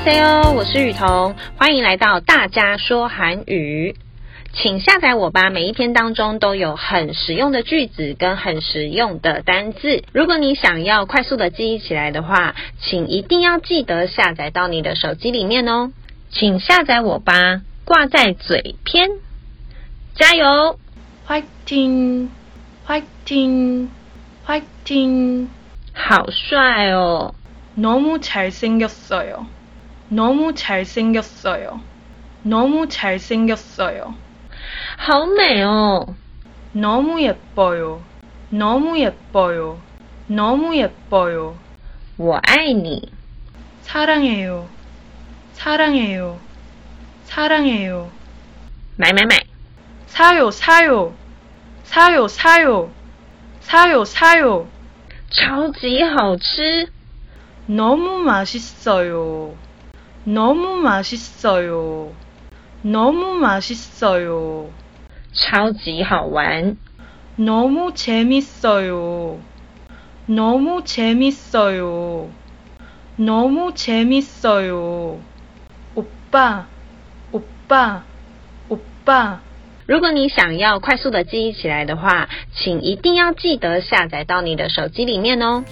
我是雨桐，欢迎来到大家说韩语。请下载我吧，每一篇当中都有很实用的句子跟很实用的单字。如果你想要快速的记忆起来的话，请一定要记得下载到你的手机里面哦。请下载我吧，挂在嘴边，加油！ 화이팅! 화이팅! 화이팅! 好帅哦！ 너무 잘생겼어요. 너무 잘생겼어요. 너무 잘생겼어요. 好美哦！ 너무 예뻐요. 너무 예뻐요. 너무 예뻐요. 我爱你， 사랑해요. 사랑해요. 사랑해요. 买买买！ 사요, 사요. 사요, 사요. 사요, 사요. 超级好吃， 너무 맛있어요. 너무 맛있어요. 너무 맛있어요. 超级好玩， 너무 재밌어요. 너무 재밌어요. 너무 재밌어요. 오빠, 오빠, 오빠. 如果你想要快速的记忆起来的话，请一定要记得下载到你的手机里面哦。